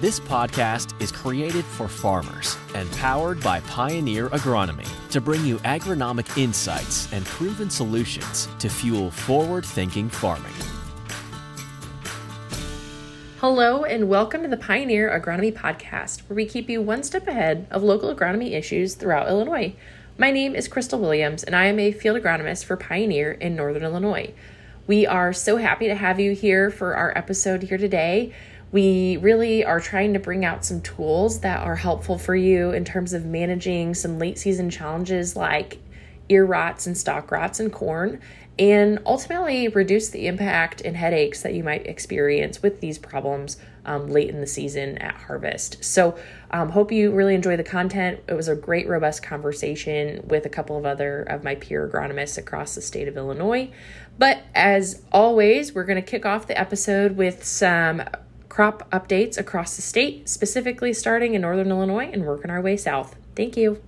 This podcast is created for farmers and powered by Pioneer Agronomy to bring you agronomic insights and proven solutions to fuel forward thinking farming. Hello, and welcome to the Pioneer Agronomy Podcast, where we keep you one step ahead of local agronomy issues throughout Illinois. My name is Crystal Williams, and I am a field agronomist for Pioneer in Northern Illinois. We are so happy to have you here for our episode here today. We really are trying to bring out some tools that are helpful for you in terms of managing some late season challenges like ear rots and stalk rots and corn, and ultimately reduce the impact and headaches that you might experience with these problems um, late in the season at harvest. So, um, hope you really enjoy the content. It was a great, robust conversation with a couple of other of my peer agronomists across the state of Illinois. But as always, we're going to kick off the episode with some crop updates across the state, specifically starting in northern Illinois and working our way south. Thank you.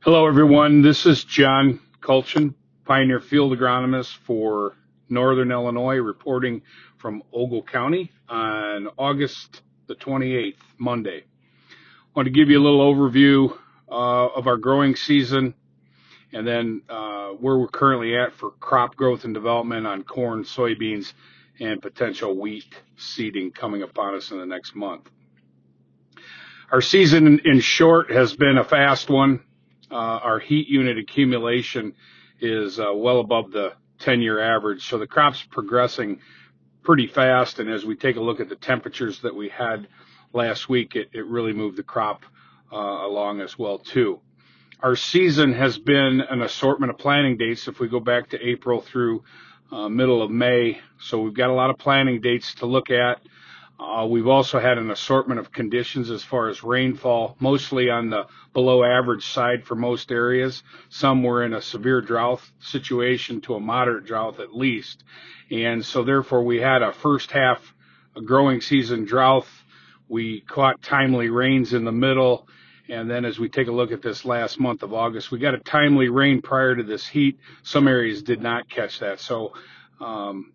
Hello, everyone. This is John Kulchin, Pioneer Field Agronomist for Northern Illinois, reporting from Ogle County on August the 28th, Monday. I want to give you a little overview uh, of our growing season and then uh, where we're currently at for crop growth and development on corn, soybeans, and potential wheat seeding coming upon us in the next month. Our season, in short, has been a fast one. Uh, our heat unit accumulation is uh, well above the 10-year average, so the crop's progressing pretty fast. And as we take a look at the temperatures that we had last week, it, it really moved the crop uh, along as well too. Our season has been an assortment of planting dates. If we go back to April through uh, middle of May. So we've got a lot of planting dates to look at. Uh, we've also had an assortment of conditions as far as rainfall, mostly on the below average side for most areas. Some were in a severe drought situation to a moderate drought at least. And so therefore we had a first half a growing season drought. We caught timely rains in the middle and then as we take a look at this last month of August, we got a timely rain prior to this heat. Some areas did not catch that. So, um,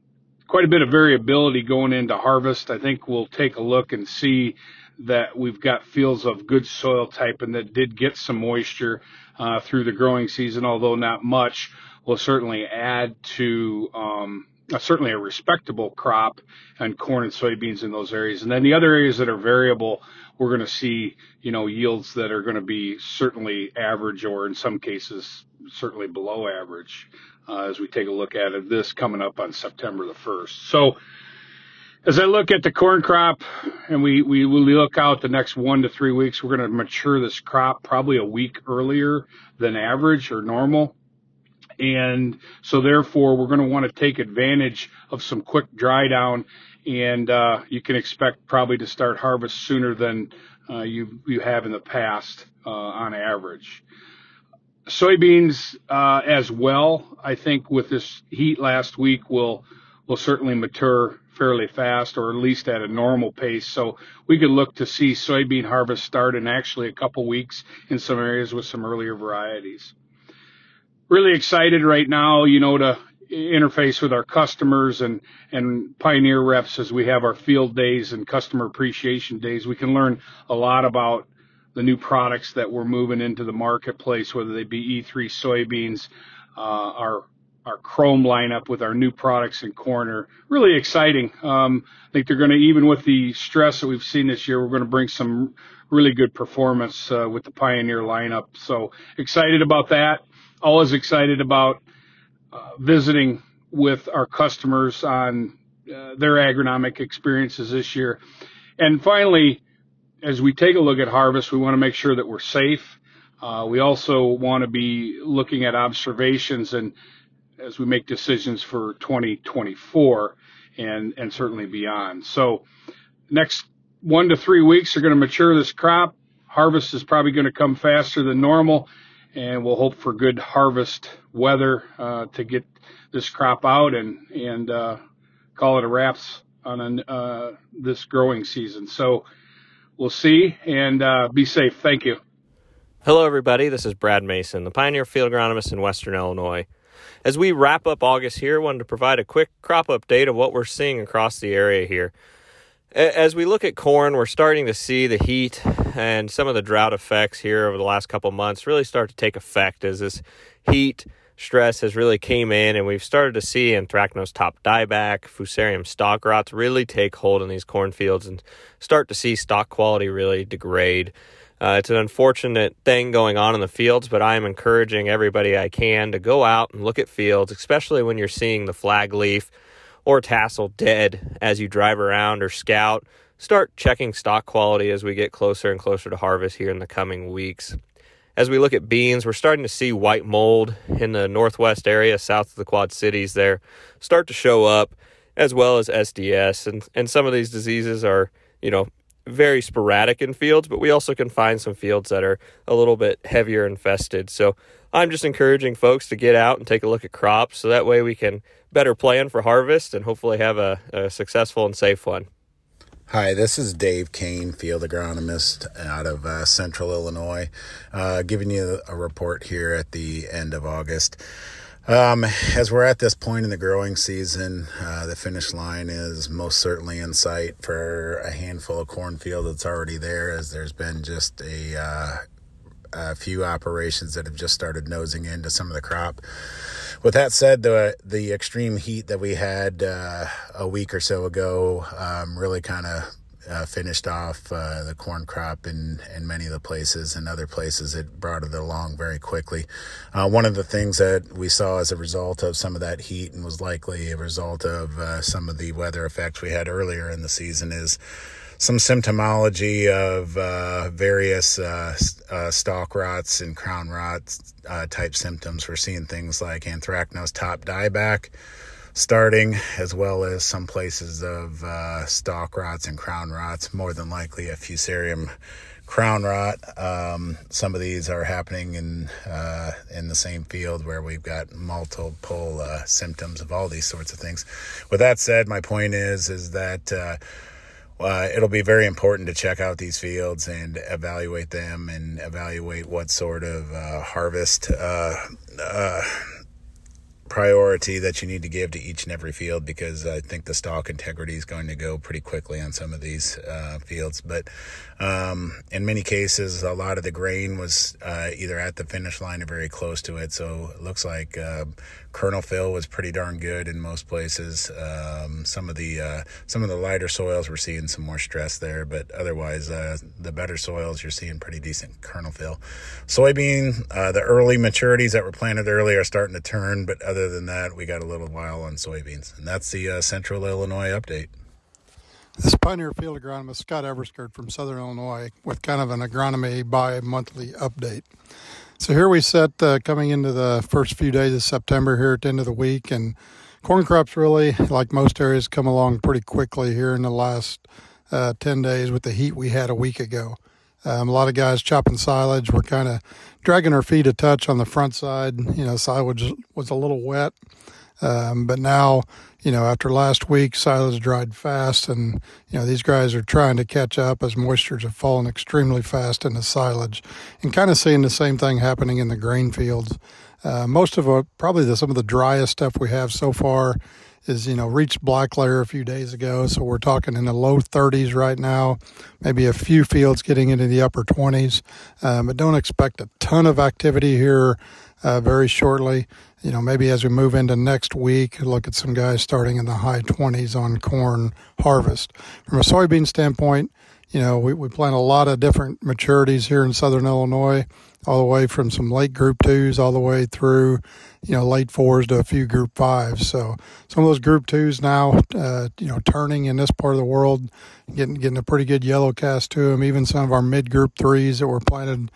quite a bit of variability going into harvest. I think we'll take a look and see that we've got fields of good soil type and that did get some moisture uh, through the growing season, although not much, will certainly add to um, certainly a respectable crop and corn and soybeans in those areas. And then the other areas that are variable we're going to see, you know, yields that are going to be certainly average or in some cases certainly below average uh, as we take a look at it. This coming up on September the 1st. So as I look at the corn crop and we, we will look out the next one to three weeks, we're going to mature this crop probably a week earlier than average or normal. And so therefore we're going to want to take advantage of some quick dry down and uh, you can expect probably to start harvest sooner than uh, you you have in the past uh, on average. Soybeans uh, as well, I think with this heat last week will will certainly mature fairly fast or at least at a normal pace. So we could look to see soybean harvest start in actually a couple weeks in some areas with some earlier varieties. Really excited right now, you know, to interface with our customers and, and pioneer reps as we have our field days and customer appreciation days. We can learn a lot about the new products that we're moving into the marketplace, whether they be E3 soybeans, uh, our our Chrome lineup with our new products in corn are really exciting. Um, I think they're going to, even with the stress that we've seen this year, we're going to bring some really good performance uh, with the Pioneer lineup. So excited about that. Always excited about uh, visiting with our customers on uh, their agronomic experiences this year. And finally, as we take a look at harvest, we want to make sure that we're safe. Uh, we also want to be looking at observations and as we make decisions for 2024 and, and certainly beyond. So next one to three weeks are going to mature this crop. Harvest is probably going to come faster than normal and we'll hope for good harvest weather uh, to get this crop out and and uh, call it a wraps on an, uh, this growing season. So we'll see and uh, be safe. Thank you. Hello, everybody. This is Brad Mason, the Pioneer Field Agronomist in Western Illinois. As we wrap up August here, I wanted to provide a quick crop update of what we're seeing across the area here. As we look at corn, we're starting to see the heat and some of the drought effects here over the last couple months really start to take effect as this heat stress has really came in and we've started to see anthracnose top dieback, fusarium stalk rots really take hold in these cornfields and start to see stalk quality really degrade. Uh, it's an unfortunate thing going on in the fields, but I am encouraging everybody I can to go out and look at fields, especially when you're seeing the flag leaf or tassel dead as you drive around or scout. Start checking stalk quality as we get closer and closer to harvest here in the coming weeks. As we look at beans, we're starting to see white mold in the northwest area, south of the Quad Cities, there start to show up, as well as SDS. And, and some of these diseases are, you know, very sporadic in fields, but we also can find some fields that are a little bit heavier infested. So I'm just encouraging folks to get out and take a look at crops so that way we can better plan for harvest and hopefully have a, a successful and safe one. Hi, this is Dave Kane, field agronomist out of uh, Central Illinois, uh, giving you a report here at the end of August. Um, as we're at this point in the growing season, uh, the finish line is most certainly in sight for a handful of cornfield that's already there, as there's been just a, uh, a few operations that have just started nosing into some of the crop. With that said, the the extreme heat that we had uh, a week or so ago um, really kind of uh, finished off uh, the corn crop in, in many of the places and other places it brought it along very quickly. Uh, one of the things that we saw as a result of some of that heat and was likely a result of uh, some of the weather effects we had earlier in the season is some symptomology of uh, various uh, uh, stalk rots and crown rots uh, type symptoms. We're seeing things like anthracnose top dieback starting, as well as some places of uh, stalk rots and crown rots, more than likely a fusarium crown rot. Um, some of these are happening in uh, in the same field where we've got multiple uh, symptoms of all these sorts of things. With that said, my point is is that uh, uh, it'll be very important to check out these fields and evaluate them and evaluate what sort of uh, harvest uh, priority that you need to give to each and every field because I think the stalk integrity is going to go pretty quickly on some of these uh, fields. But um, in many cases, a lot of the grain was uh, either at the finish line or very close to it. So it looks like uh, kernel fill was pretty darn good in most places. Um, some of the uh, some of the lighter soils we're seeing some more stress there, but otherwise uh, the better soils you're seeing pretty decent kernel fill. Soybean, uh, the early maturities that were planted early are starting to turn, but other other than that, we got a little while on soybeans. And that's the uh, Central Illinois update. This is Pioneer Field agronomist Scott Eversgerd from Southern Illinois with kind of an agronomy bi monthly update. So here we sit uh, coming into the first few days of September here at the end of the week, and corn crops really, like most areas, come along pretty quickly here in the last uh, 10 days with the heat we had a week ago. Um, a lot of guys chopping silage. We're kind of dragging our feet a touch on the front side. You know, silage was a little wet. Um, but now, you know, after last week, silage dried fast, and you know these guys are trying to catch up as moistures have fallen extremely fast in the silage, and kind of seeing the same thing happening in the grain fields. Uh, most of it, probably the, some of the driest stuff we have so far is you know reached black layer a few days ago. So we're talking in the low 30s right now maybe a few fields getting into the upper 20s um, but don't expect a ton of activity here uh, very shortly. You know maybe as we move into next week look at some guys starting in the high 20s on corn harvest. From a soybean standpoint you know we, we plant a lot of different maturities here in southern illinois all the way from some late group twos all the way through, you know, late fours to a few group fives. So some of those group twos now, uh, you know, turning in this part of the world, getting getting a pretty good yellow cast to them. Even some of our mid group threes that were planted,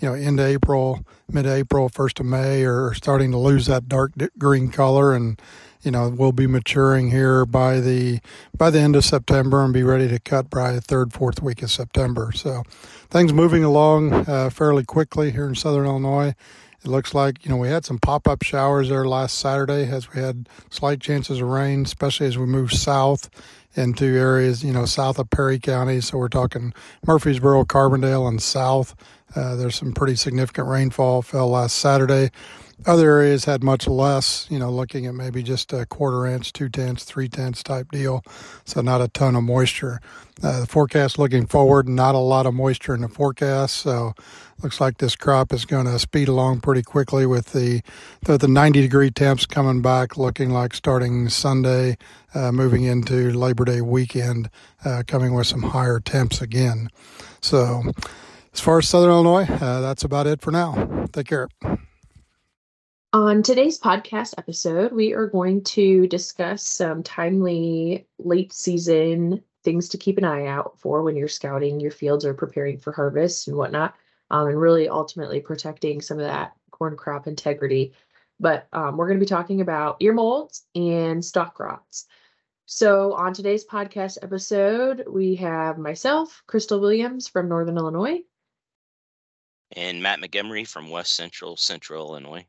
you know, into April, mid April, first of May, are starting to lose that dark green color and you know we'll be maturing here by the by the end of September and be ready to cut by the third fourth week of September. So things moving along uh, fairly quickly here in Southern Illinois. It looks like you know we had some pop up showers there last Saturday as we had slight chances of rain, especially as we move south into areas you know south of Perry County. So we're talking Murphysboro, Carbondale, and south. Uh, there's some pretty significant rainfall fell last Saturday. Other areas had much less, you know, looking at maybe just a quarter inch, two tenths, three tenths type deal. So not a ton of moisture. Uh, the forecast looking forward, not a lot of moisture in the forecast. So looks like this crop is going to speed along pretty quickly with the, the, the 90 degree temps coming back, looking like starting Sunday, uh, moving into Labor Day weekend, uh, coming with some higher temps again. So as far as Southern Illinois, uh, that's about it for now. Take care. On today's podcast episode, we are going to discuss some timely late season things to keep an eye out for when you're scouting your fields or preparing for harvest and whatnot, um, and really ultimately protecting some of that corn crop integrity. But um, we're going to be talking about ear molds and stalk rots. So, on today's podcast episode, we have myself, Crystal Williams from Northern Illinois, and Matt Montgomery from West Central Central Illinois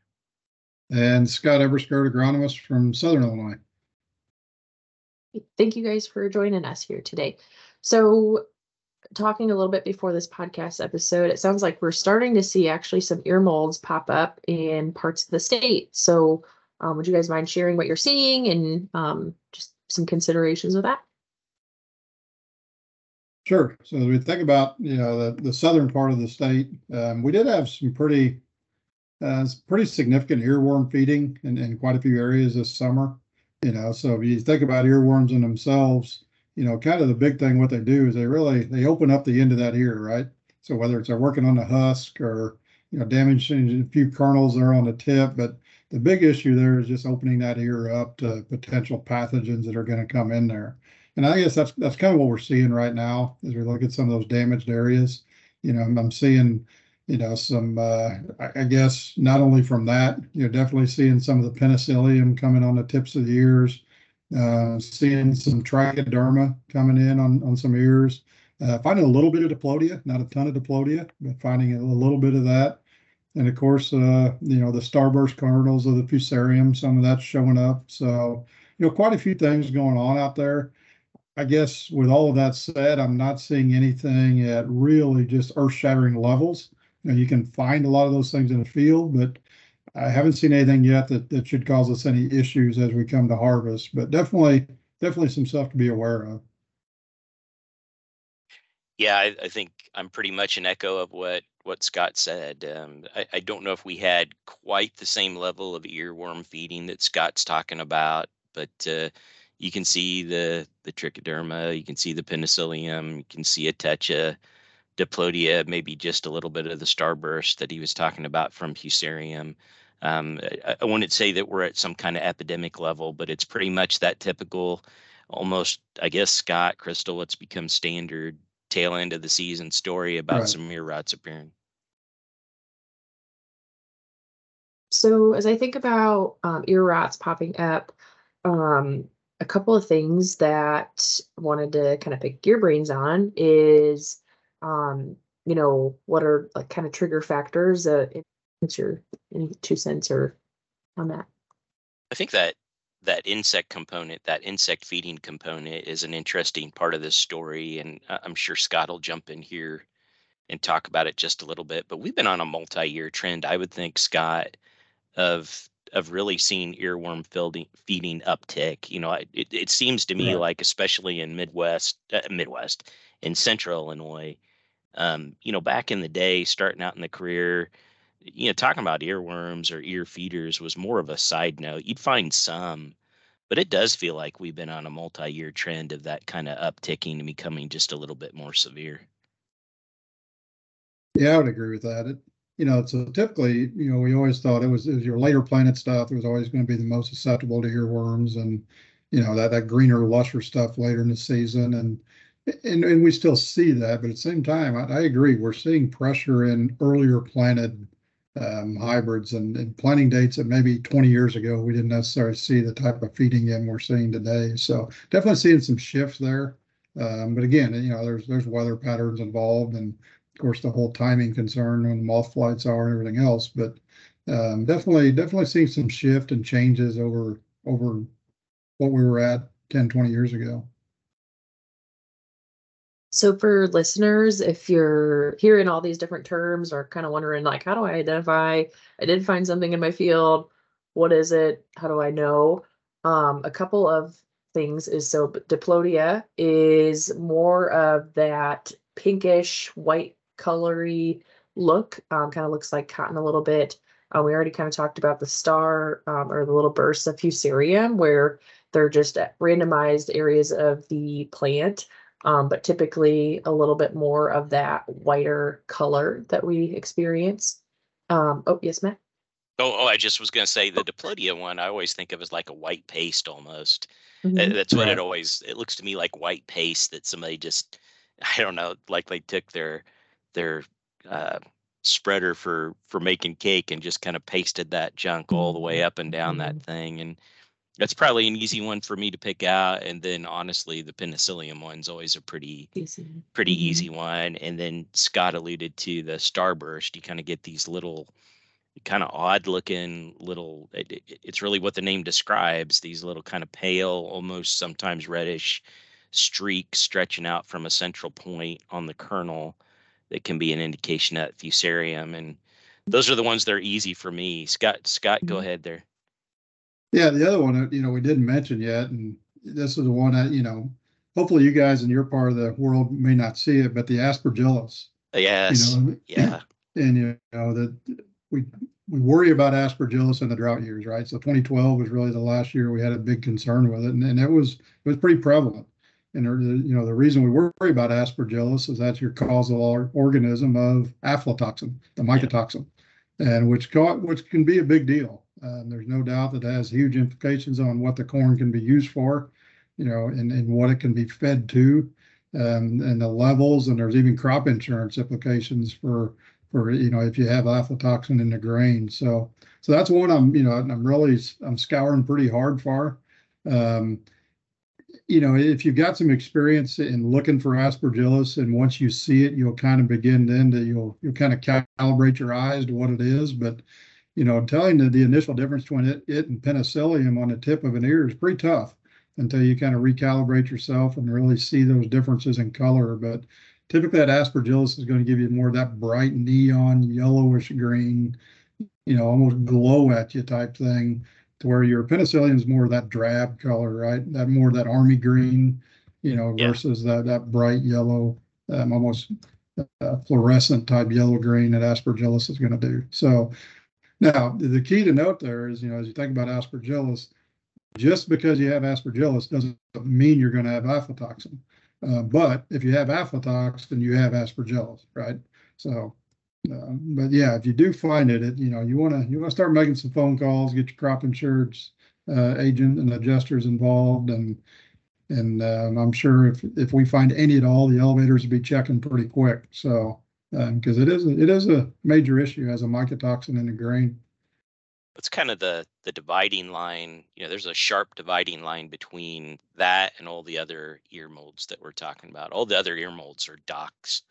and Scott Eversgerd, agronomist from Southern Illinois. Thank you guys for joining us here today. So, talking a little bit before this podcast episode, it sounds like we're starting to see actually some ear molds pop up in parts of the state. So, um, would you guys mind sharing what you're seeing and um, just some considerations with that? Sure. So as we think about you know the, the southern part of the state, um, we did have some pretty uh, it's pretty significant earworm feeding in, in quite a few areas this summer. You know, so if you think about earworms in themselves, you know, kind of the big thing what they do is they really they open up the end of that ear, right? So whether it's they're working on the husk or you know damaging a few kernels there on the tip, but the big issue there is just opening that ear up to potential pathogens that are going to come in there. And I guess that's that's kind of what we're seeing right now as we look at some of those damaged areas. You know, I'm, I'm seeing you know, some, uh, I, I guess, not only from that, you're definitely seeing some of the penicillium coming on the tips of the ears, uh, seeing some trichoderma coming in on, on some ears, uh, finding a little bit of diplodia, not a ton of diplodia, but finding a little bit of that. And of course, uh, you know, the starburst kernels of the fusarium, some of that's showing up. So, you know, quite a few things going on out there. I guess with all of that said, I'm not seeing anything at really just earth shattering levels. You, know, you can find a lot of those things in the field, but I haven't seen anything yet that, that should cause us any issues as we come to harvest. But definitely, definitely some stuff to be aware of. Yeah, I, I think I'm pretty much an echo of what what Scott said. Um, I, I, don't know if we had quite the same level of earworm feeding that Scott's talking about, but uh, you can see the the trichoderma, you can see the penicillium, you can see a of diplodia, maybe just a little bit of the starburst that he was talking about from Fusarium. Um, I, I wouldn't say that we're at some kind of epidemic level, but it's pretty much that typical, almost, I guess, Scott, Crystal, what's become standard tail end of the season story about right. some ear rots appearing. So as I think about um, ear rots popping up, um, a couple of things that I wanted to kind of pick your brains on is um, you know, what are like kind of trigger factors? Uh, what's your any two cents or on that? I think that that insect component, that insect feeding component, is an interesting part of this story, and I'm sure Scott will jump in here and talk about it just a little bit. But we've been on a multi-year trend, I would think, Scott, of of really seeing earworm feeding, feeding uptick. You know, it, it seems to me like, especially in Midwest, uh, Midwest, in Central Illinois, um, you know, back in the day, starting out in the career, you know, talking about earworms or ear feeders was more of a side note. You'd find some, but it does feel like we've been on a multi-year trend of that kind of upticking and becoming just a little bit more severe. Yeah, I would agree with that. It, you know, so typically, you know, we always thought it was, it was your later planted stuff that was always going to be the most susceptible to earworms and, you know, that, that greener, lusher stuff later in the season. And, and, and we still see that, but at the same time, I, I agree. We're seeing pressure in earlier planted um, hybrids and, and, planting dates that maybe 20 years ago we didn't necessarily see the type of feeding in we're seeing today. So definitely seeing some shifts there. Um, but again, you know, there's there's weather patterns involved, and of course the whole timing concern when moth flights are and everything else. But um, definitely definitely seeing some shift and changes over over what we were at 10, 20 years ago. So for listeners, if you're hearing all these different terms or kind of wondering like how do I identify I did find something in my field, what is it? How do I know? Um, a couple of things is so diplodia is more of that pinkish white colory look um, kind of looks like cotton a little bit uh, we already kind of talked about the star um, or the little bursts of fusarium where they're just randomized areas of the plant um, but typically a little bit more of that whiter color that we experience um, oh yes matt Oh, oh, I just was going to say the Diplodia one. I always think of as like a white paste almost. Mm-hmm. That's what right. it always. It looks to me like white paste that somebody just, I don't know, like they took their their uh, spreader for for making cake and just kind of pasted that junk all the way mm-hmm. up and down mm-hmm. that thing. And that's probably an easy one for me to pick out. And then honestly, the penicillium one's always a pretty easy. pretty mm-hmm. easy one. And then Scott alluded to the starburst. You kind of get these little kind of odd looking little it, it, it's really what the name describes these little kind of pale almost sometimes reddish streaks stretching out from a central point on the kernel that can be an indication of fusarium and those are the ones that are easy for me scott scott go mm-hmm. ahead there yeah the other one uh, you know we didn't mention yet and this is the one that you know hopefully you guys in your part of the world may not see it but the aspergillus uh, yes you know, yeah and you know that we we worry about aspergillus in the drought years, right? So 2012 was really the last year we had a big concern with it, and, and it was it was pretty prevalent. And you know the reason we worry about aspergillus is that's your causal organism of aflatoxin, the mycotoxin, and which which can be a big deal. Uh, there's no doubt that has huge implications on what the corn can be used for, you know, and, and what it can be fed to, um, and the levels. And there's even crop insurance implications for for you know if you have aflatoxin in the grain. So so that's one I'm you know I'm really I'm scouring pretty hard for. Um, you know if you've got some experience in looking for aspergillus and once you see it you'll kind of begin then to you'll you'll kind of calibrate your eyes to what it is. But you know telling the, the initial difference between it, it and penicillium on the tip of an ear is pretty tough until you kind of recalibrate yourself and really see those differences in color. But typically that aspergillus is going to give you more of that bright neon yellowish green, you know, almost glow at you type thing, to where your penicillium is more of that drab color, right? That more that army green, you know, yeah. versus that that bright yellow, um, almost uh, fluorescent type yellow green that aspergillus is going to do. So now the key to note there is, you know, as you think about aspergillus, just because you have aspergillus doesn't mean you're going to have aflatoxin. Uh, but if you have aflatoxin, you have aspergillus, right? So, uh, but yeah, if you do find it, it you know you want to you want to start making some phone calls, get your crop insurance uh, agent and adjusters involved, and and um, I'm sure if if we find any at all, the elevators will be checking pretty quick. So because um, it is it is a major issue as a mycotoxin in the grain. It's kind of the the dividing line you know there's a sharp dividing line between that and all the other ear molds that we're talking about. All the other ear molds are docks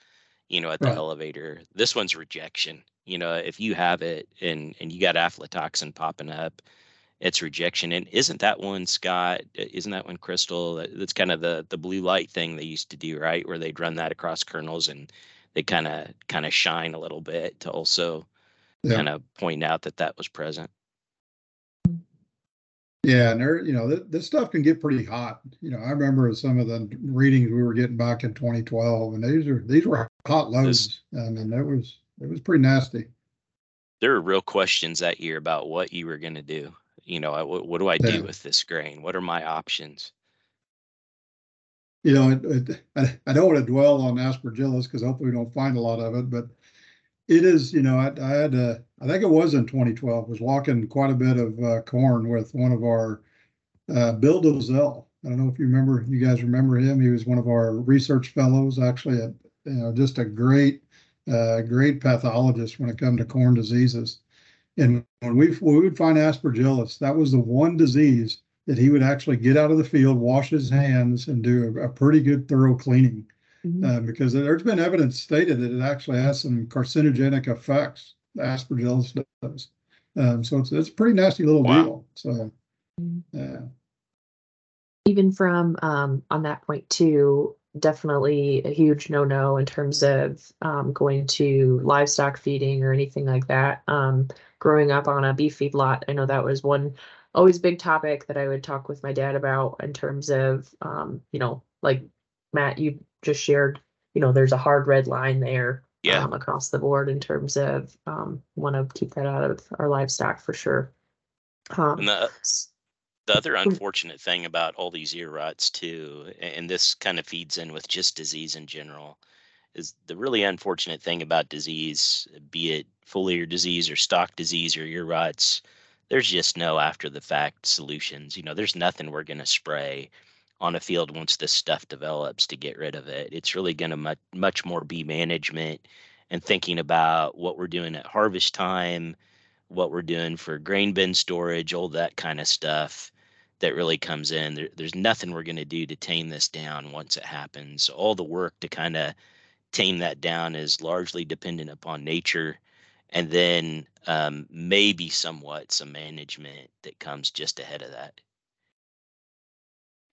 you know at the right. elevator this one's rejection you know if you have it and and you got aflatoxin popping up it's rejection and isn't that one scott isn't that one crystal that's kind of the the blue light thing they used to do right where they'd run that across kernels and they kind of kind of shine a little bit to also yeah. kind of point out that that was present yeah, and there, you know, th- this stuff can get pretty hot. You know, I remember some of the readings we were getting back in 2012, and these are these were hot loads. This, I mean, that was it was pretty nasty. There were real questions that year about what you were going to do. You know, what, what do I do with this grain? What are my options? You know, it, it, I, I don't want to dwell on aspergillus because hopefully we don't find a lot of it, but it is, you know, I, I had, a, I think it was in 2012, was walking quite a bit of uh, corn with one of our, uh, Bill Dolezal. I don't know if you remember, you guys remember him. He was one of our research fellows, actually, a, you know, just a great, uh, great pathologist when it comes to corn diseases. And when we, when we would find aspergillus, that was the one disease that he would actually get out of the field, wash his hands, and do a, a pretty good thorough cleaning mm-hmm. uh, because there's been evidence stated that it actually has some carcinogenic effects. Aspergillus does. Um, so it's, it's a pretty nasty little wow. deal. So, mm-hmm. yeah. Even from um, on that point too, definitely a huge no-no in terms of um, going to livestock feeding or anything like that. Um, growing up on a beef feed lot, I know that was one always big topic that I would talk with my dad about in terms of, um, you know, like Matt, you just shared, you know, there's a hard red line there Yeah. um, across the board in terms of um, want to keep that out of our livestock for sure. Um, And the the other Mm. unfortunate thing about all these ear rots too, and this kind of feeds in with just disease in general, is the really unfortunate thing about disease, be it foliar disease or stalk disease or ear rots, there's just no after the fact solutions. You know, there's nothing we're going to spray on a field once this stuff develops to get rid of it. It's really going to much, much more be management and thinking about what we're doing at harvest time, what we're doing for grain bin storage, all that kind of stuff that really comes in. There, there's nothing we're going to do to tame this down once it happens. All the work to kind of tame that down is largely dependent upon nature and then um, maybe somewhat some management that comes just ahead of that.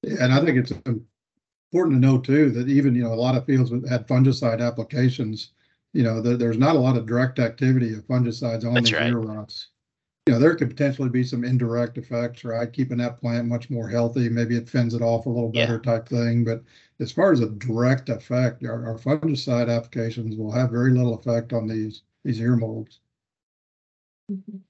And I think it's important to know too, that even, you know, a lot of fields that had fungicide applications, you know, there, there's not a lot of direct activity of fungicides on That's these right. ear rots. You know, there could potentially be some indirect effects, right? Keeping that plant much more healthy, maybe it fends it off a little Yeah. better type thing. But as far as a direct effect, our, our fungicide applications will have very little effect on these, these ear molds. Mhm.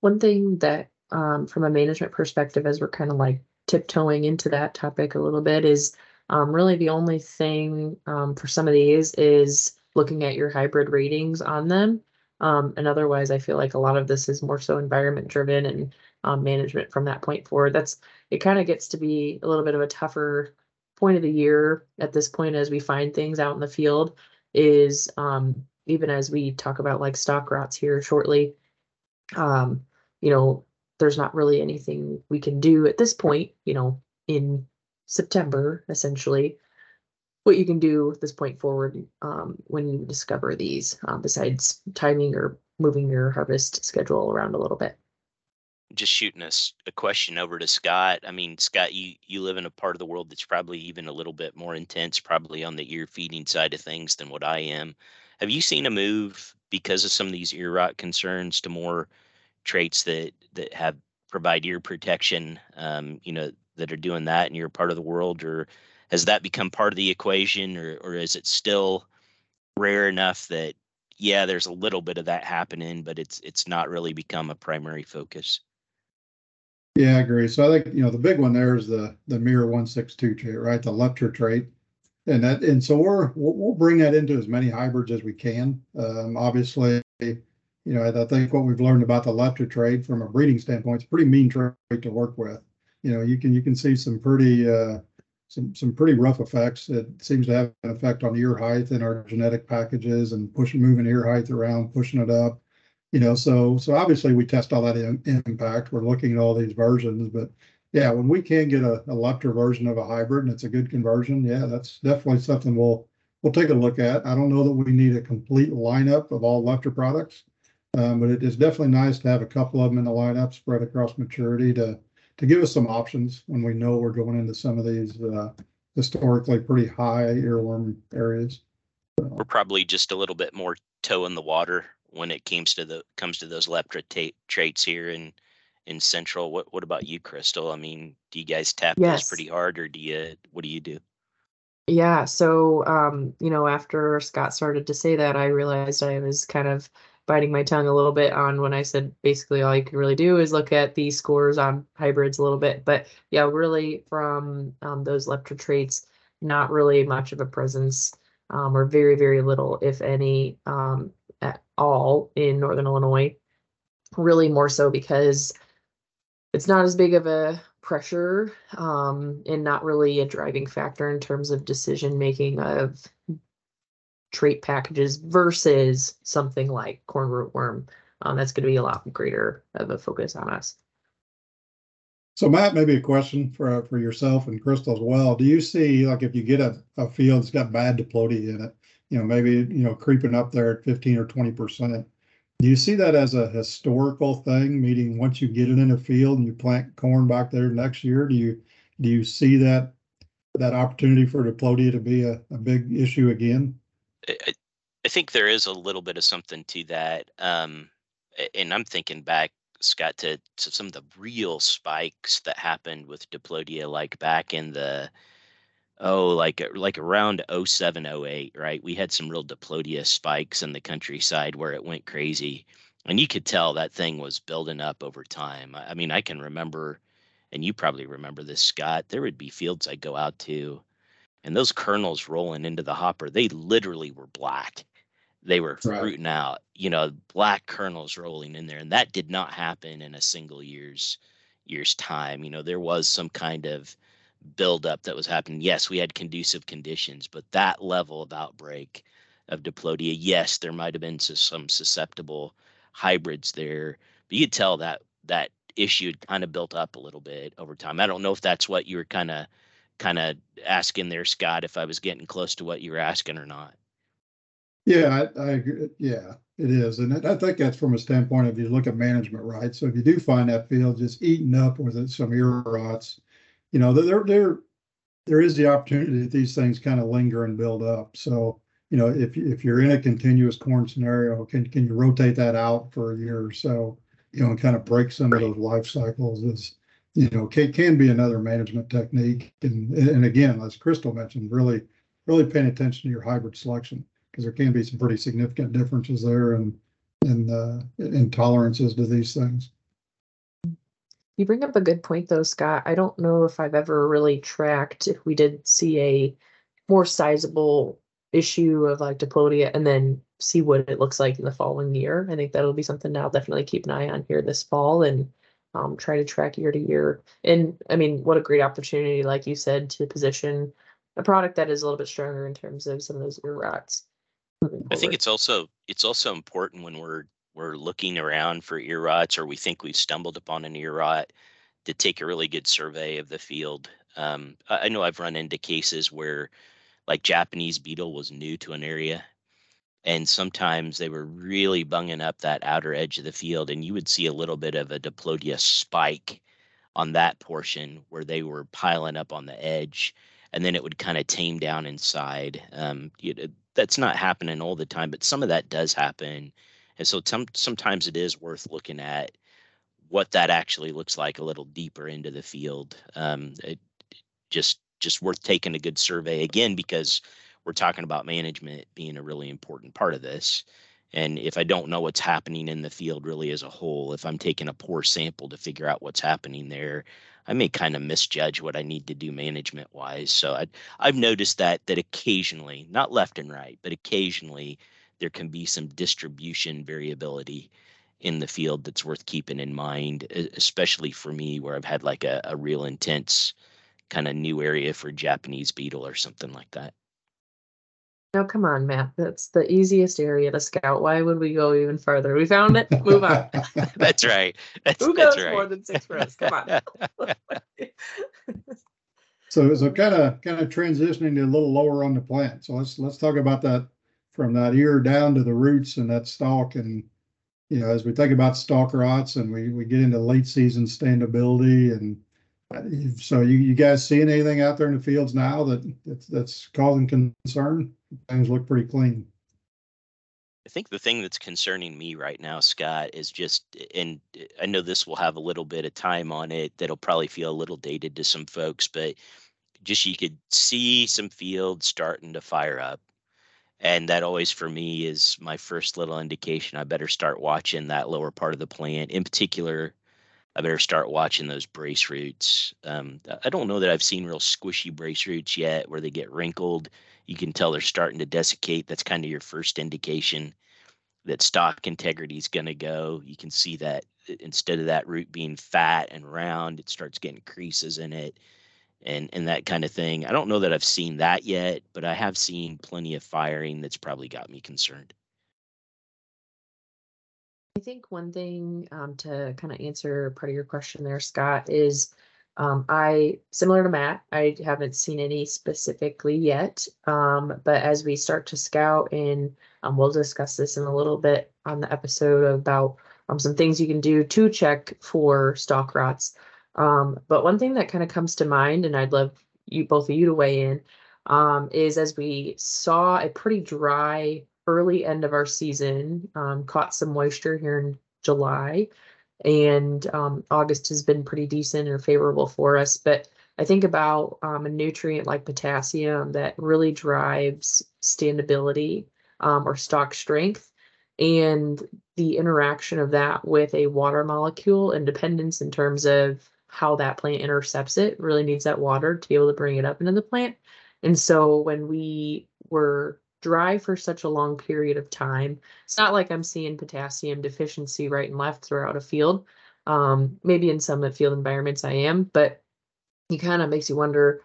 One thing that, um, from a management perspective, as we're kind of like tiptoeing into that topic a little bit, is um, really the only thing um, for some of these is looking at your hybrid ratings on them. Um, and otherwise, I feel like a lot of this is more so environment driven and um, management from that point forward. That's it. Kind of gets to be a little bit of a tougher point of the year at this point as we find things out in the field. Is um, even as we talk about like stalk rots here shortly um, you know, there's not really anything we can do at this point, you know, in September, essentially. What you can do at this point forward, um, when you discover these, um, besides timing or moving your harvest schedule around a little bit. Just shooting us a question over to Scott. I mean, Scott, you you live in a part of the world that's probably even a little bit more intense, probably on the ear feeding side of things than what I am. Have you seen a move because of some of these ear rot concerns to more traits that that have provide ear protection? Um, you know, that are doing that in your part of the world, or has that become part of the equation, or or is it still rare enough that yeah, there's a little bit of that happening, but it's it's not really become a primary focus. Yeah, I agree. So I think, you know, the big one there is the, the mirror one six two trait, right? The leptra trait. And that, and so we're, we'll, we'll bring that into as many hybrids as we can. Um, obviously, you know, I think what we've learned about the leptra trait from a breeding standpoint, it's a pretty mean trait to work with. You know, you can, you can see some pretty, uh, some, some pretty rough effects. It seems to have an effect on ear height in our genetic packages and pushing, moving ear height around, pushing it up you know, so so obviously we test all that in, impact. We're looking at all these versions, but yeah, when we can get a, a Leptra version of a hybrid and it's a good conversion, yeah, that's definitely something we'll we'll take a look at. I don't know that we need a complete lineup of all Leptra products, um, but it is definitely nice to have a couple of them in the lineup spread across maturity to to give us some options when we know we're going into some of these uh, historically pretty high earworm areas. We're probably just a little bit more toe in the water when it comes to the comes to those leptra ta- traits here in in central. What what about you, Crystal? I mean, do you guys tap Yes. those pretty hard, or do you what do you do? Yeah, so um, you know, after Scott started to say that, I realized I was kind of biting my tongue a little bit on when I said basically all you can really do is look at the scores on hybrids a little bit. But yeah, really from um, those leptra traits, not really much of a presence, um, or very, very little, if any, um, at all in Northern Illinois. Really more so because it's not as big of a pressure um, and not really a driving factor in terms of decision making of trait packages versus something like corn rootworm. Um, that's going to be a lot greater of a focus on us. So Matt, maybe a question for for yourself and Crystal as well. Do you see like if you get a, a field that's got bad diplodia in it, you know, maybe you know creeping up there at 15 or 20 percent, do you see that as a historical thing? Meaning once you get it in a field and you plant corn back there next year, do you do you see that that opportunity for diplodia to be a, a big issue again? I, I think there is a little bit of something to that. Um, and I'm thinking back, Scott, to, to some of the real spikes that happened with diplodia, like back in the oh like like around 07 08 right we had some real diplodia spikes in the countryside where it went crazy and you could tell that thing was building up over time i mean i can remember and you probably remember this scott there would be fields i'd go out to and those kernels rolling into the hopper they literally were black they were right. fruiting out you know black kernels rolling in there and that did not happen in a single year's year's time you know there was some kind of buildup that was happening. Yes, we had conducive conditions, but that level of outbreak of diplodia, yes, there might have been some susceptible hybrids there, but you could tell that that issue had kind of built up a little bit over time. I don't know if that's what you were kind of kind of asking there, Scott, if I was getting close to what you were asking or not. Yeah, I, I agree. Yeah, it is, and I think that's from a standpoint of you look at management, right? So if you do find that field just eaten up with some ear rots, you know, there there there is the opportunity that these things kind of linger and build up. So, you know, if if you're in a continuous corn scenario, can can you rotate that out for a year or so, you know, and kind of break some of those life cycles is, you know, can, can be another management technique. And and again, as Crystal mentioned, really really paying attention to your hybrid selection because there can be some pretty significant differences there and and uh, intolerances to these things. You bring up a good point though, Scott. I don't know if I've ever really tracked if we did see a more sizable issue of like diplodia and then see what it looks like in the following year. I think that'll be something I'll definitely keep an eye on here this fall and um, try to track year to year. And I mean, what a great opportunity, like you said, to position a product that is a little bit stronger in terms of some of those ear rots. I think it's also it's also important when we're we're looking around for ear rots or we think we've stumbled upon an ear rot to take a really good survey of the field. Um, I know I've run into cases where like Japanese beetle was new to an area and sometimes they were really bunging up that outer edge of the field and you would see a little bit of a diplodia spike on that portion where they were piling up on the edge and then it would kind of tame down inside um, you that's not happening all the time but some of that does happen and so some, sometimes it is worth looking at what that actually looks like a little deeper into the field. Um, it, just just worth taking a good survey again because we're talking about management being a really important part of this. And if I don't know what's happening in the field really as a whole, if I'm taking a poor sample to figure out what's happening there, I may kind of misjudge what I need to do management wise. So I, I've noticed that that occasionally, not left and right, but occasionally there can be some distribution variability in the field that's worth keeping in mind, especially for me where I've had like a, a real intense kind of new area for Japanese beetle or something like that. No, come on, Matt. That's the easiest area to scout. Why would we go even further? We found it. Move on. that's right. That's, Who goes right. more than six rows? Come on. so, so kind of kind of transitioning to a little lower on the plant. So let's let's talk about that from that ear down to the roots and that stalk. And, you know, as we think about stalk rots and we, we get into late season standability and so you, you guys seeing anything out there in the fields now that that's, that's causing concern? Things look pretty clean. I think the thing that's concerning me right now, Scott, is just, and I know this will have a little bit of time on it that'll probably feel a little dated to some folks, but just you could see some fields starting to fire up and that always for me is my first little indication i better start watching that lower part of the plant in particular i better start watching those brace roots um, i don't know that i've seen real squishy brace roots yet where they get wrinkled you can tell they're starting to desiccate that's kind of your first indication that stalk integrity is going to go you can see that instead of that root being fat and round it starts getting creases in it and and that kind of thing. I don't know that I've seen that yet, but I have seen plenty of firing that's probably got me concerned. I think one thing um, to kind of answer part of your question there, Scott, is um, I similar to Matt. I haven't seen any specifically yet, um, but as we start to scout, and um, we'll discuss this in a little bit on the episode about um, some things you can do to check for stalk rots. Um, but one thing that kind of comes to mind, and I'd love you both of you to weigh in. Is as we saw a pretty dry early end of our season, um, caught some moisture here in July, and um, August has been pretty decent or favorable for us. But I think about um, a nutrient like potassium that really drives standability um, or stalk strength and the interaction of that with a water molecule and dependence in terms of how that plant intercepts it really needs that water to be able to bring it up into the plant. And so when we were dry for such a long period of time, it's not like I'm seeing potassium deficiency right and left throughout a field. Um, maybe in some field environments I am, but it kind of makes you wonder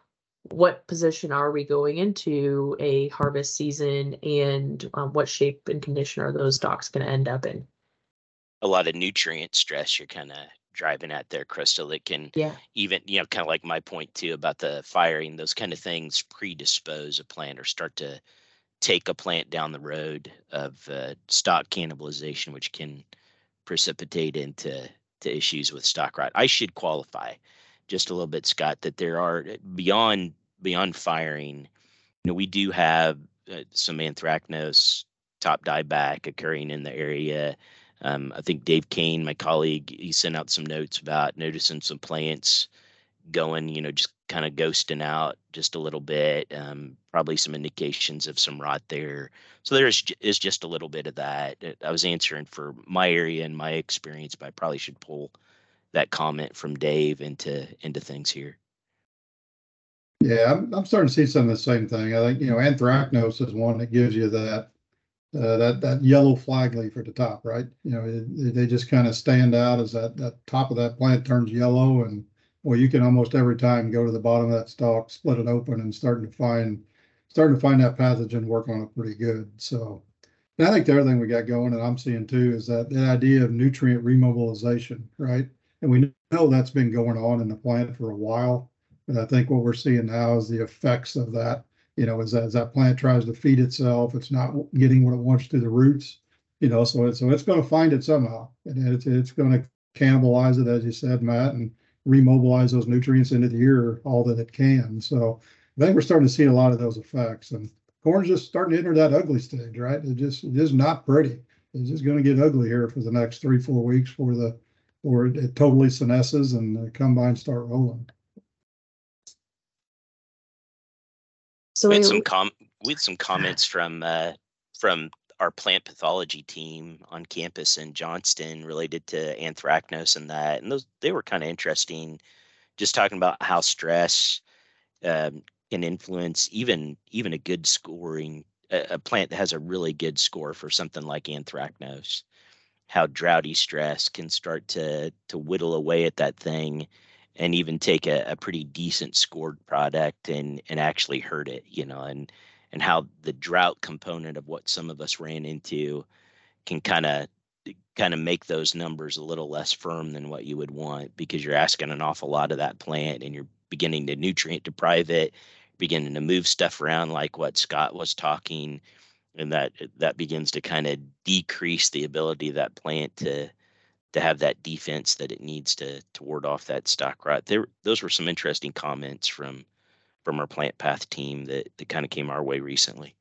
what position are we going into a harvest season and um, what shape and condition are those stalks going to end up in? A lot of nutrient stress you're kind of driving at there, Crystal, that can yeah. even, you know, kind of like my point too about the firing, those kind of things predispose a plant or start to take a plant down the road of uh, stalk cannibalization, which can precipitate into to issues with stalk rot. I should qualify just a little bit, Scott, that there are eh, beyond beyond firing. You know, we do have uh, some anthracnose top dieback occurring in the area. Um, I think Dave Kane, my colleague, he sent out some notes about noticing some plants going, you know, just kind of ghosting out just a little bit. Um, probably some indications of some rot there. So there is, is just a little bit of that. I was answering for my area and my experience, but I probably should pull that comment from Dave into into things here. Yeah, I'm, I'm starting to see some of the same thing. I think you know anthracnose is one that gives you that uh, that that yellow flag leaf at the top, right? You know, it, they just kind of stand out as that that top of that plant turns yellow, and well, you can almost every time go to the bottom of that stalk, split it open, and starting to find starting to find that pathogen work on it pretty good. So, and I think the other thing we got going, and I'm seeing too, is that the idea of nutrient remobilization, right? And we know that's been going on in the plant for a while. But I think what we're seeing now is the effects of that. You know, as, as that plant tries to feed itself, it's not getting what it wants through the roots. You know, so it's so it's going to find it somehow, and it's it's going to cannibalize it, as you said, Matt, and remobilize those nutrients into the ear all that it can. So I think we're starting to see a lot of those effects, and corn's just starting to enter that ugly stage, right? It just it is not pretty. It's just going to get ugly here for the next three four weeks for the or it totally senesces and the combines start rolling. So we had some com we had some comments from uh, from our plant pathology team on campus in Johnston related to anthracnose and that, and those they were kind of interesting, just talking about how stress um, can influence even even a good scoring a, a plant that has a really good score for something like anthracnose how droughty stress can start to to whittle away at that thing and even take a, a pretty decent scored product and and actually hurt it you know and and how the drought component of what some of us ran into can kind of kind of make those numbers a little less firm than what you would want because you're asking an awful lot of that plant and you're beginning to nutrient deprive it beginning to move stuff around like what scott was talking and that that begins to kind of decrease the ability of that plant to to have that defense that it needs to to ward off that stalk rot. There, those were some interesting comments from from our plant path team that that kind of came our way recently.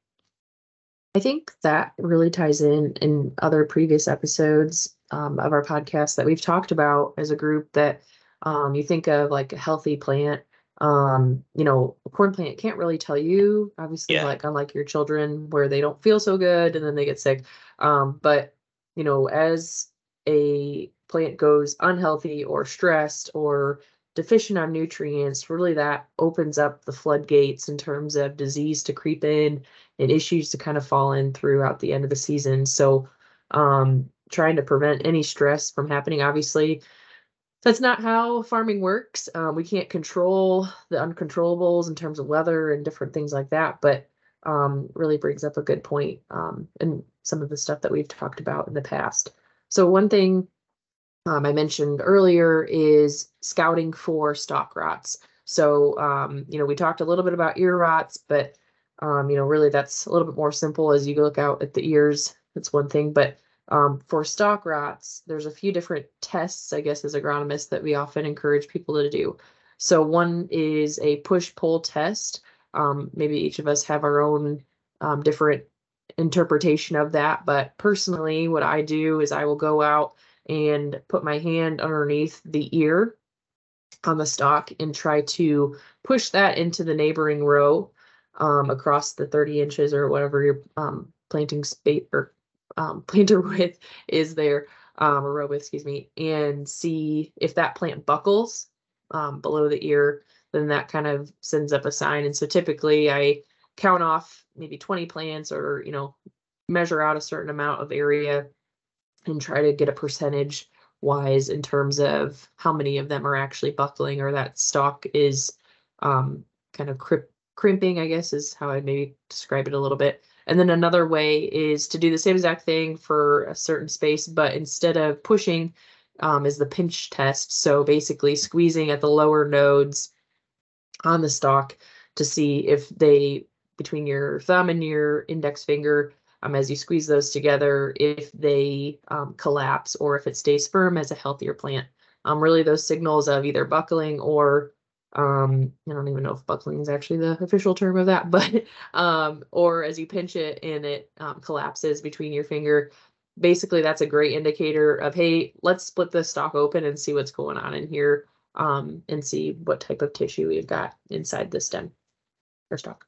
I think that really ties in in other previous episodes um, of our podcast that we've talked about as a group that um, you think of like a healthy plant um you know a corn plant can't really tell you obviously yeah. like unlike your children where they don't feel so good and then they get sick um but you know as a plant goes unhealthy or stressed or deficient on nutrients really that opens up the floodgates in terms of disease to creep in and issues to kind of fall in throughout the end of the season so um trying to prevent any stress from happening obviously that's not how farming works. Um, we can't control the uncontrollables in terms of weather and different things like that, but um, really brings up a good point um, and some of the stuff that we've talked about in the past. So one thing um, I mentioned earlier is scouting for stalk rots. So um, you know we talked a little bit about ear rots, but um, you know really that's a little bit more simple as you look out at the ears. That's one thing, but um, for stalk rots, there's a few different tests, I guess, as agronomists that we often encourage people to do. So one is a push pull test. Um, maybe each of us have our own um, different interpretation of that. But personally, what I do is I will go out and put my hand underneath the ear on the stalk and try to push that into the neighboring row um, across the 30 inches or whatever your um, planting space or um, planter width is there, um, or row width, excuse me, and see if that plant buckles um, below the ear, then that kind of sends up a sign. And so typically I count off maybe 20 plants or, you know, measure out a certain amount of area and try to get a percentage wise in terms of how many of them are actually buckling or that stalk is um, kind of cri- crimping, I guess is how I maybe describe it a little bit. And then another way is to do the same exact thing for a certain space, but instead of pushing, um, is the pinch test. So basically squeezing at the lower nodes on the stalk to see if they, between your thumb and your index finger, um, as you squeeze those together, if they um, collapse or if it stays firm as a healthier plant. Um, really, those signals of either buckling or um, I don't even know if buckling is actually the official term of that, but um, or as you pinch it and it um, collapses between your finger. Basically, that's a great indicator of hey, let's split the stalk open and see what's going on in here, um, and see what type of tissue we've got inside the stem or stalk.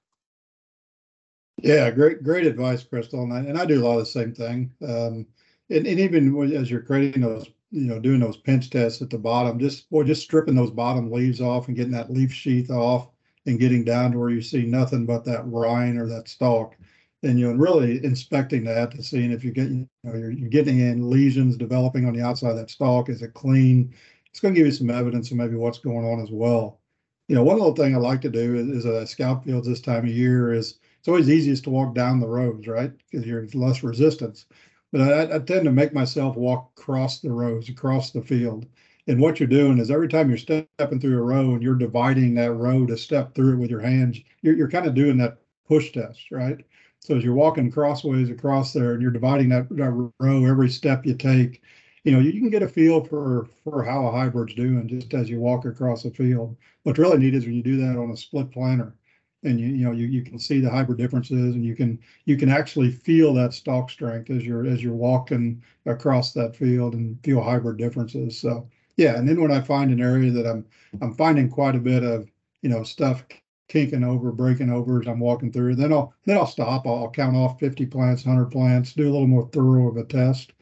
Yeah, great, great advice, Crystal. And I, and I do a lot of the same thing. Um, and, and even as you're creating those, you know, doing those pinch tests at the bottom, just or just stripping those bottom leaves off and getting that leaf sheath off and getting down to where you see nothing but that rind or that stalk. And you know, really inspecting that to seeing if you're getting, you know, you're, you're getting in lesions developing on the outside of that stalk. Is it clean? It's going to give you some evidence of maybe what's going on as well. You know, one little thing I like to do is, is scout fields this time of year is it's always easiest to walk down the rows, right? Because you're less resistance. But I, I, tend to make myself walk across the rows, across the field. And what you're doing is every time you're stepping through a row and you're dividing that row to step through it with your hands, you're, you're kind of doing that push test, right? So as you're walking crossways across there and you're dividing that, that row every step you take, you know, you, you can get a feel for for how a hybrid's doing just as you walk across the field. What's really neat is when you do that on a split planter and you you know you, you can see the hybrid differences and you can you can actually feel that stalk strength as you're as you're walking across that field and feel hybrid differences. So yeah and then when i find an area that i'm i'm finding quite a bit of you know stuff kinking over breaking over as i'm walking through then i'll then i'll stop. I'll, I'll count off 50 plants 100 plants do a little more thorough of a test.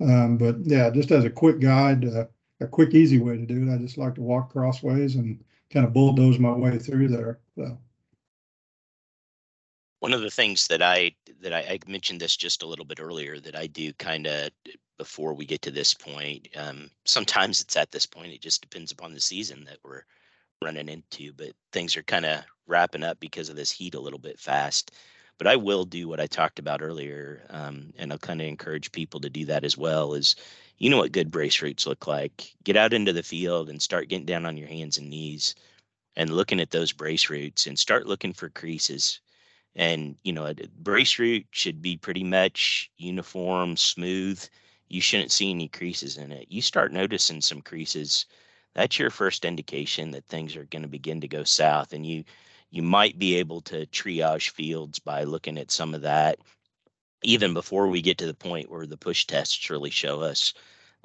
Um, but yeah just as a quick guide uh, a quick easy way to do it i just like to walk crossways and kind of bulldoze my way through there. So one of the things that I that I, I, mentioned this just a little bit earlier that I do kind of before we get to this point. Um, sometimes it's at this point. It just depends upon the season that we're running into. But things are kind of wrapping up because of this heat a little bit fast. But I will do what I talked about earlier, um, and I'll kind of encourage people to do that as well. Is you know what good brace roots look like? Get out into the field and start getting down on your hands and knees and looking at those brace roots and start looking for creases and you know a brace root should be pretty much uniform smooth. You shouldn't see any creases in it. You start noticing some creases that's your first indication that things are going to begin to go south and you you might be able to triage fields by looking at some of that even before we get to the point where the push tests really show us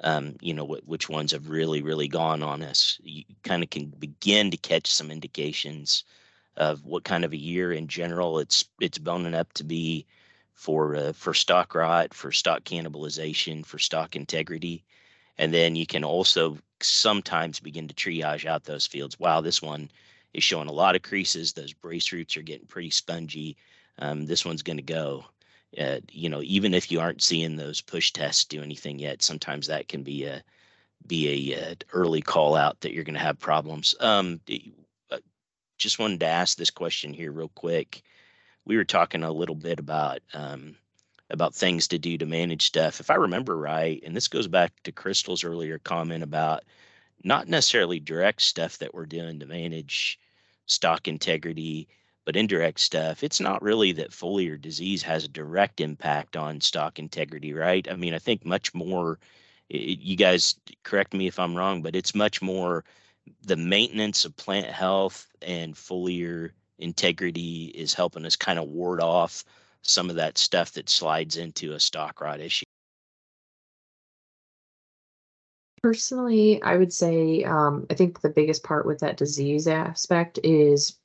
um, you know wh- which ones have really really gone on us. You kind of can begin to catch some indications of what kind of a year in general it's it's boning up to be for uh, for stalk rot, for stalk cannibalization, for stalk integrity, and then you can also sometimes begin to triage out those fields. Wow, this one is showing a lot of creases. Those brace roots are getting pretty spongy. Um, this one's going to go. Uh, you know, even if you aren't seeing those push tests do anything yet, sometimes that can be a be a, a uh, early call out that you're going to have problems. Um, just wanted to ask this question here real quick. We were talking a little bit about um, about things to do to manage stuff. If I remember right, and this goes back to Crystal's earlier comment about not necessarily direct stuff that we're doing to manage stalk integrity, but indirect stuff. It's not really that foliar disease has a direct impact on stalk integrity, right? I mean, I think much more. It, you guys correct me if I'm wrong, but it's much more the maintenance of plant health and foliar integrity is helping us kind of ward off some of that stuff that slides into a stalk rot issue. Personally, I would say um, I think the biggest part with that disease aspect is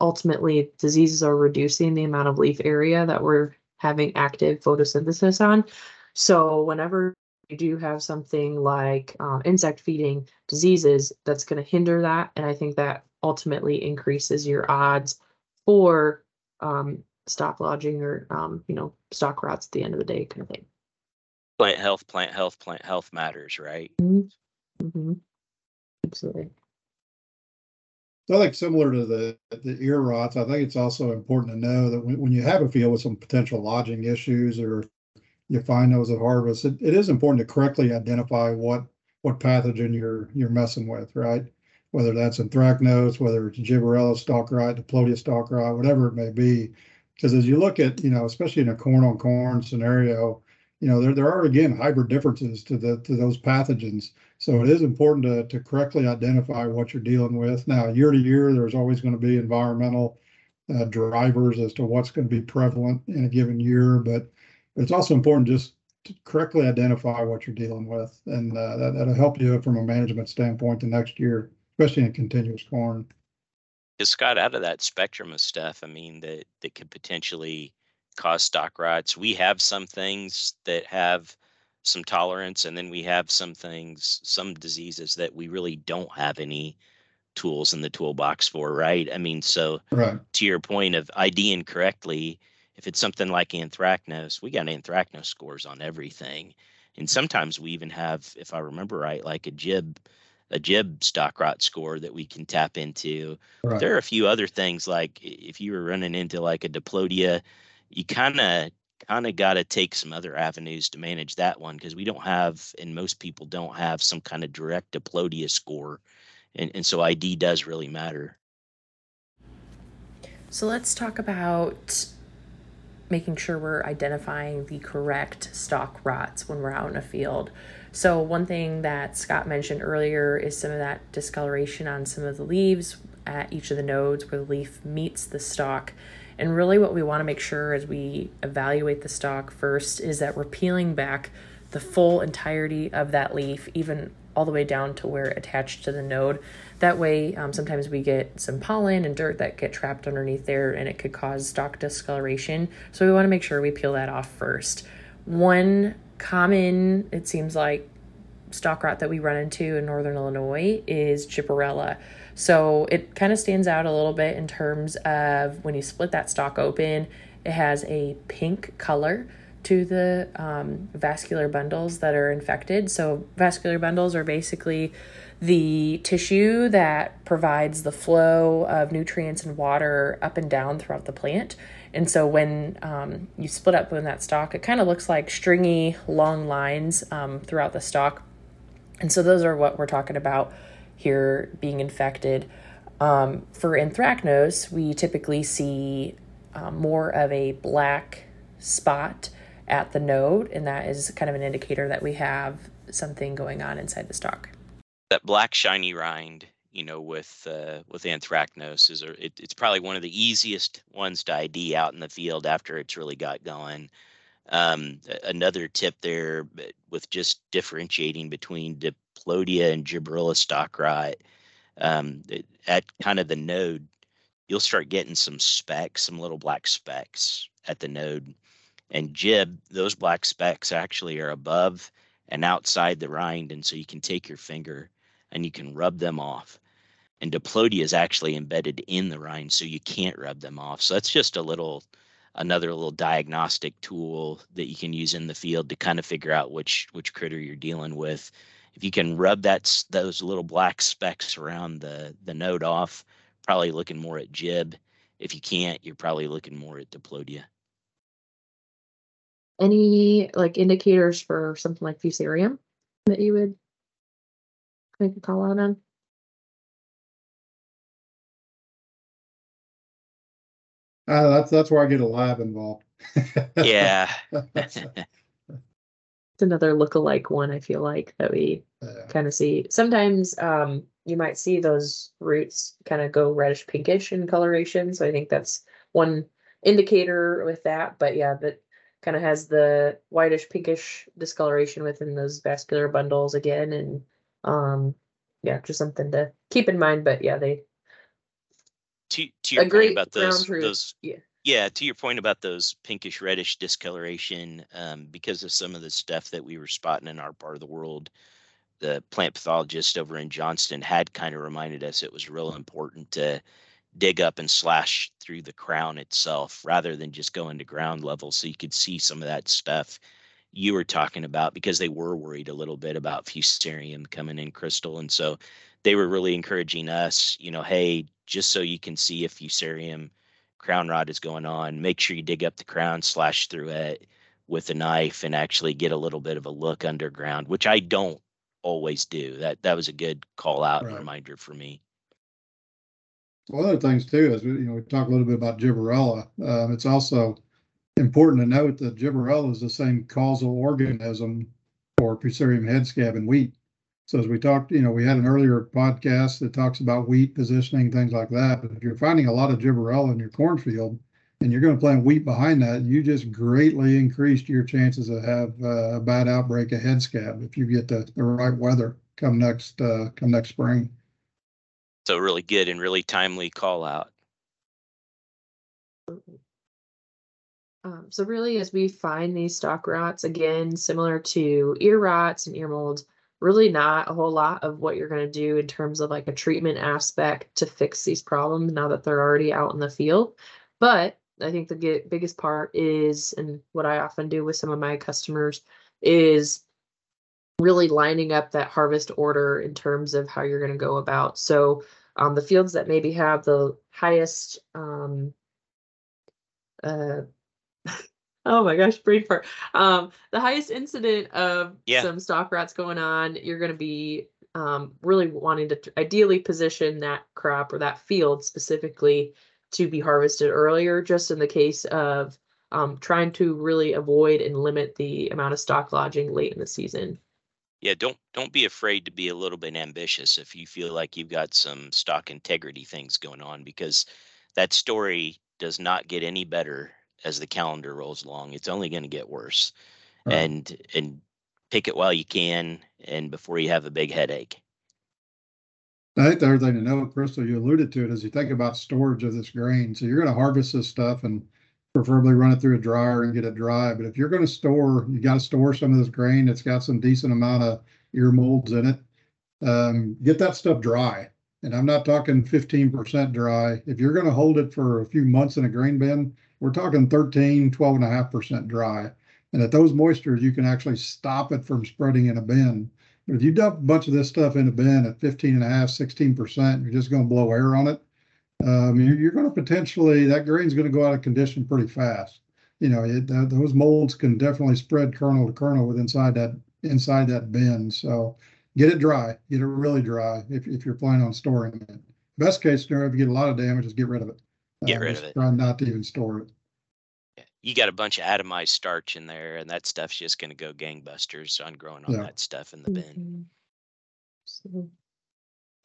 ultimately diseases are reducing the amount of leaf area that we're having active photosynthesis on. So whenever you do have something like um, insect feeding diseases, that's going to hinder that, and I think that ultimately increases your odds for um, stalk lodging or um, you know stalk rots at the end of the day, kind of thing. Plant health, plant health, plant health matters, right? Mm-hmm. Mm-hmm. Absolutely. I think similar to the the ear rots, I think it's also important to know that when, when you have a field with some potential lodging issues or you find those at harvest, it, it is important to correctly identify what what pathogen you're you're messing with, right? Whether that's anthracnose, whether it's gibberella stalk rot, diplodia stalk rot, whatever it may be. Because as you look at, you know, especially in a corn on corn scenario, you know, there, there are again hybrid differences to the to those pathogens. So it is important to, to correctly identify what you're dealing with. Now, year to year, there's always going to be environmental uh, drivers as to what's going to be prevalent in a given year, but it's also important just correctly identify what you're dealing with, and uh, that, that'll help you from a management standpoint the next year, especially in continuous corn. Is Scott out of that spectrum of stuff? I mean, that that could potentially cause stalk rots. We have some things that have some tolerance, and then we have some things, some diseases that we really don't have any tools in the toolbox for, right? I mean, so right. to your point of IDing correctly, if it's something like anthracnose, we got anthracnose scores on everything. And sometimes we even have, if I remember right, like a jib, a jib stalk rot score that we can tap into. Right. There are a few other things like if you were running into like a diplodia you kind of kind of got to take some other avenues to manage that one because we don't have and most people don't have some kind of direct diplodia score and, and so id does really matter so let's talk about making sure we're identifying the correct stalk rots when we're out in a field. So one thing that scott mentioned earlier is some of that discoloration on some of the leaves at each of the nodes where the leaf meets the stalk and really, what we want to make sure as we evaluate the stalk first is that we're peeling back the full entirety of that leaf, even all the way down to where attached to the node. That way, um, sometimes we get some pollen and dirt that get trapped underneath there, and it could cause stalk discoloration. So we want to make sure we peel that off first. One common, it seems like, stalk rot that we run into in northern Illinois is Gibberella. So it kind of stands out a little bit in terms of when you split that stalk open, it has a pink color to the um, vascular bundles that are infected. So, vascular bundles are basically the tissue that provides the flow of nutrients and water up and down throughout the plant. And so, when um, you split up in that stalk, it kind of looks like stringy, long lines um, throughout the stalk. And so, those are what we're talking about here being infected. Um, for anthracnose, we typically see um, more of a black spot at the node, and that is kind of an indicator that we have something going on inside the stalk. That black shiny rind, you know, with uh, with anthracnose is it, it's probably one of the easiest ones to ID out in the field after it's really got going. Um, another tip there with just differentiating between diplodia and gibberella stalk rot, um, at kind of the node, you'll start getting some specks, some little black specks at the node. And jib, those black specks actually are above and outside the rind. And so you can take your finger and you can rub them off. And diplodia is actually embedded in the rind, so you can't rub them off. So that's just a little another little diagnostic tool that you can use in the field to kind of figure out which which critter you're dealing with. If you can rub that those little black specks around the the node off, probably looking more at jib. If you can't, you're probably looking more at diplodia. Any like indicators for something like fusarium that you would make a call out on? Uh, that's that's where I get a lab involved. yeah. it's another look-alike one. I feel like that we yeah. kind of see. Sometimes um, you might see those roots kind of go reddish pinkish in coloration. So I think that's one indicator with that. But yeah, that kind of has the whitish pinkish discoloration within those vascular bundles again. And um, yeah, just something to keep in mind. But yeah, they to to your point about those those yeah. yeah to your point about those pinkish reddish discoloration um, because of some of the stuff that we were spotting in our part of the world the plant pathologist over in johnston had kind of reminded us it was real important to dig up and slash through the crown itself rather than just go into ground level so you could see some of that stuff you were talking about because they were worried a little bit about fusarium coming in crystal. And so they were really encouraging us you know hey just so you can see if fusarium crown rot is going on make sure you dig up the crown slash through it with a knife and actually get a little bit of a look underground which i don't always do. That that was a good call out Right. reminder for me One of the things too is, you know, we talked a little bit about gibberella. Um, it's also important to note that gibberella is the same causal organism for Fusarium head scab in wheat. So as we talked, you know, we had an earlier podcast that talks about wheat positioning, things like that. But if you're finding a lot of gibberella in your cornfield and you're going to plant wheat behind that, you just greatly increased your chances of have uh, a bad outbreak of head scab if you get the, the right weather come next uh, come next spring. So really good and really timely call out Um, so really, as we find these stalk rots, again, similar to ear rots and ear molds, really not a whole lot of what you're going to do in terms of like a treatment aspect to fix these problems now that they're already out in the field. But I think the ge- biggest part is, and what I often do with some of my customers is really lining up that harvest order in terms of how you're going to go about. So um, the fields that maybe have the highest um, uh, oh my gosh, brain fart. Um, the highest incident of Yeah. some stalk rots going on, you're going to be um, really wanting to ideally position that crop or that field specifically to be harvested earlier, just in the case of um, trying to really avoid and limit the amount of stalk lodging late in the season. Yeah don't don't be afraid to be a little bit ambitious if you feel like you've got some stalk integrity things going on because that story does not get any better as the calendar rolls along it's only going to get worse Right. and and pick it while you can and before you have a big headache I think the other thing to note, Crystal, you alluded to it, as you think about storage of this grain. So you're going to harvest this stuff and preferably run it through a dryer and get it dry. But if you're going to store, you got to store some of this grain. It's got some decent amount of ear molds in it. Um, get that stuff dry. And I'm not talking 15% dry. If you're going to hold it for a few months in a grain bin, we're talking 13, 12 and a half percent dry. And at those moistures, you can actually stop it from spreading in a bin. But if you dump a bunch of this stuff in a bin at 15 and a half, 16%, you're just going to blow air on it. Um, you're, you're going to potentially, that grain's going to go out of condition pretty fast. You know, it, uh, those molds can definitely spread kernel to kernel with inside that, inside that bin. So get it dry, get it really dry if, if you're planning on storing it. Best case scenario, if you get a lot of damage, is get rid of it. Get Uh, rid just of it. Try not to even store it. you got a bunch of atomized starch in there and that stuff's just going to go gangbusters on growing on Yeah. that stuff in the bin Mhm. So,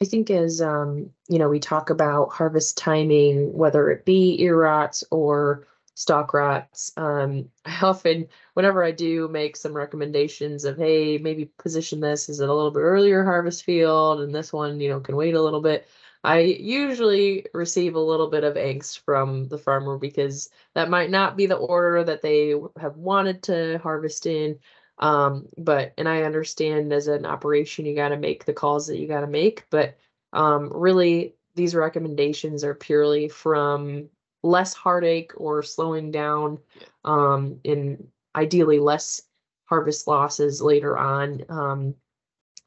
I think as um, you know, we talk about harvest timing, whether it be ear rots or stalk rots. Um, I often, whenever I do make some recommendations of, hey, maybe position this is it a little bit earlier harvest field, and this one, you know, can wait a little bit. I usually receive a little bit of angst from the farmer because that might not be the order that they have wanted to harvest in um but and i understand as an operation you got to make the calls that you got to make but um really these recommendations are purely from less heartache or slowing down um in ideally less harvest losses later on um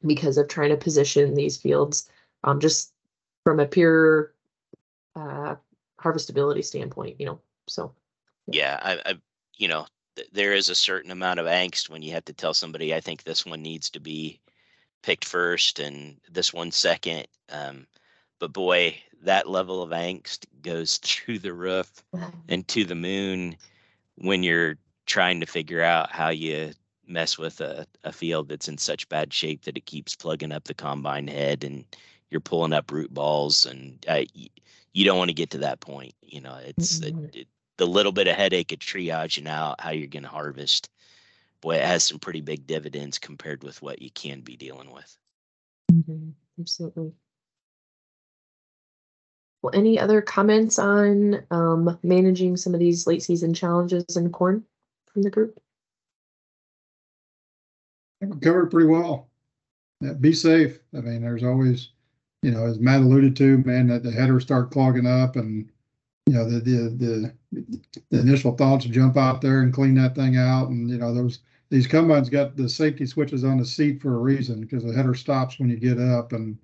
because of trying to position these fields um just from a pure uh harvestability standpoint you know so. Yeah i, I you know th- there is a certain amount of angst when you have to tell somebody i think this one needs to be picked first and this one second um, but boy that level of angst goes through the roof and to the moon when you're trying to figure out how you mess with a, a field that's in such bad shape that it keeps plugging up the combine head and you're pulling up root balls, and uh, you don't want to get to that point. You know, it's mm-hmm. it, it, the little bit of headache of triaging out how you're going to harvest. Boy, it has some pretty big dividends compared with what you can be dealing with. Mm-hmm. Absolutely. Well, any other comments on um, managing some of these late season challenges in corn from the group? I think we covered pretty well. Yeah, be safe. I mean, there's always, you know, as Matt alluded to, man, that the headers start clogging up, and you know, the the the, the initial thoughts jump out there and clean that thing out, and you know, those these combines got the safety switches on the seat for a reason because the header stops when you get up, and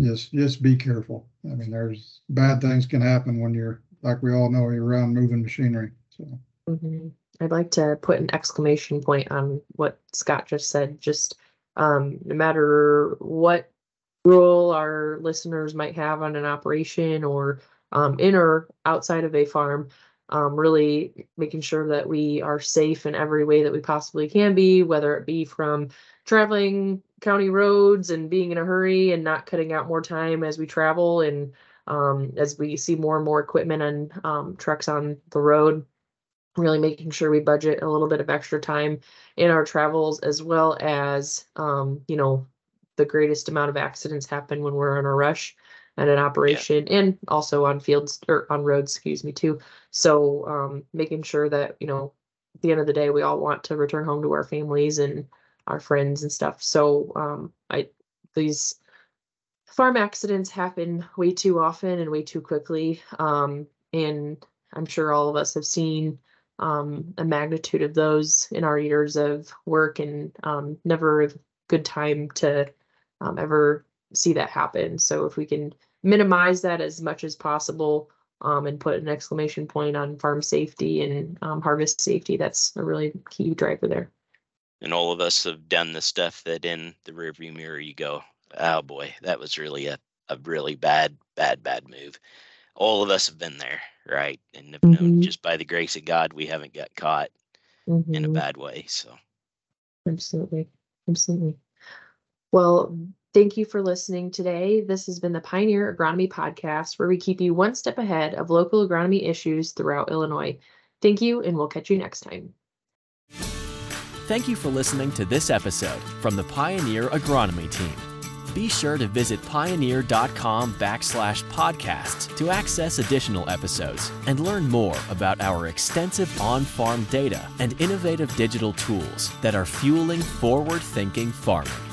just just be careful. I mean, there's bad things can happen when you're like we all know you're around moving machinery. So. Mm-hmm. I'd like to put an exclamation point on what Scott just said. Just um, no matter what rule our listeners might have on an operation or um, in or outside of a farm, um, really making sure that we are safe in every way that we possibly can be, whether it be from traveling county roads and being in a hurry and not cutting out more time as we travel and um, as we see more and more equipment and um, trucks on the road. Really making sure we budget a little bit of extra time in our travels as well as um, you know the greatest amount of accidents happen when we're in a rush at an operation yeah. and also on fields or on roads excuse me too so um, making sure that you know at the end of the day we all want to return home to our families and our friends and stuff so um, i these farm accidents happen way too often and way too quickly um, and i'm sure all of us have seen um, a magnitude of those in our years of work and um, never a good time to um, ever see that happen. So if we can minimize that as much as possible um, and put an exclamation point on farm safety and um, harvest safety, that's a really key driver there. And all of us have done the stuff that in the rearview mirror you go, oh boy, that was really a, a really bad, bad, bad move all of us have been there, right? And have mm-hmm. known just by the grace of God, we haven't got caught mm-hmm. in a mm-hmm. bad way. So, absolutely, absolutely. Well, thank you for listening today. This has been the Pioneer Agronomy Podcast, where we keep you one step ahead of local agronomy issues throughout Illinois. Thank you, and we'll catch you next time. Thank you for listening to this episode from the Pioneer Agronomy Team. Be sure to visit pioneer.com backslash podcasts to access additional episodes and learn more about our extensive on farm data and innovative digital tools that are fueling forward thinking farming.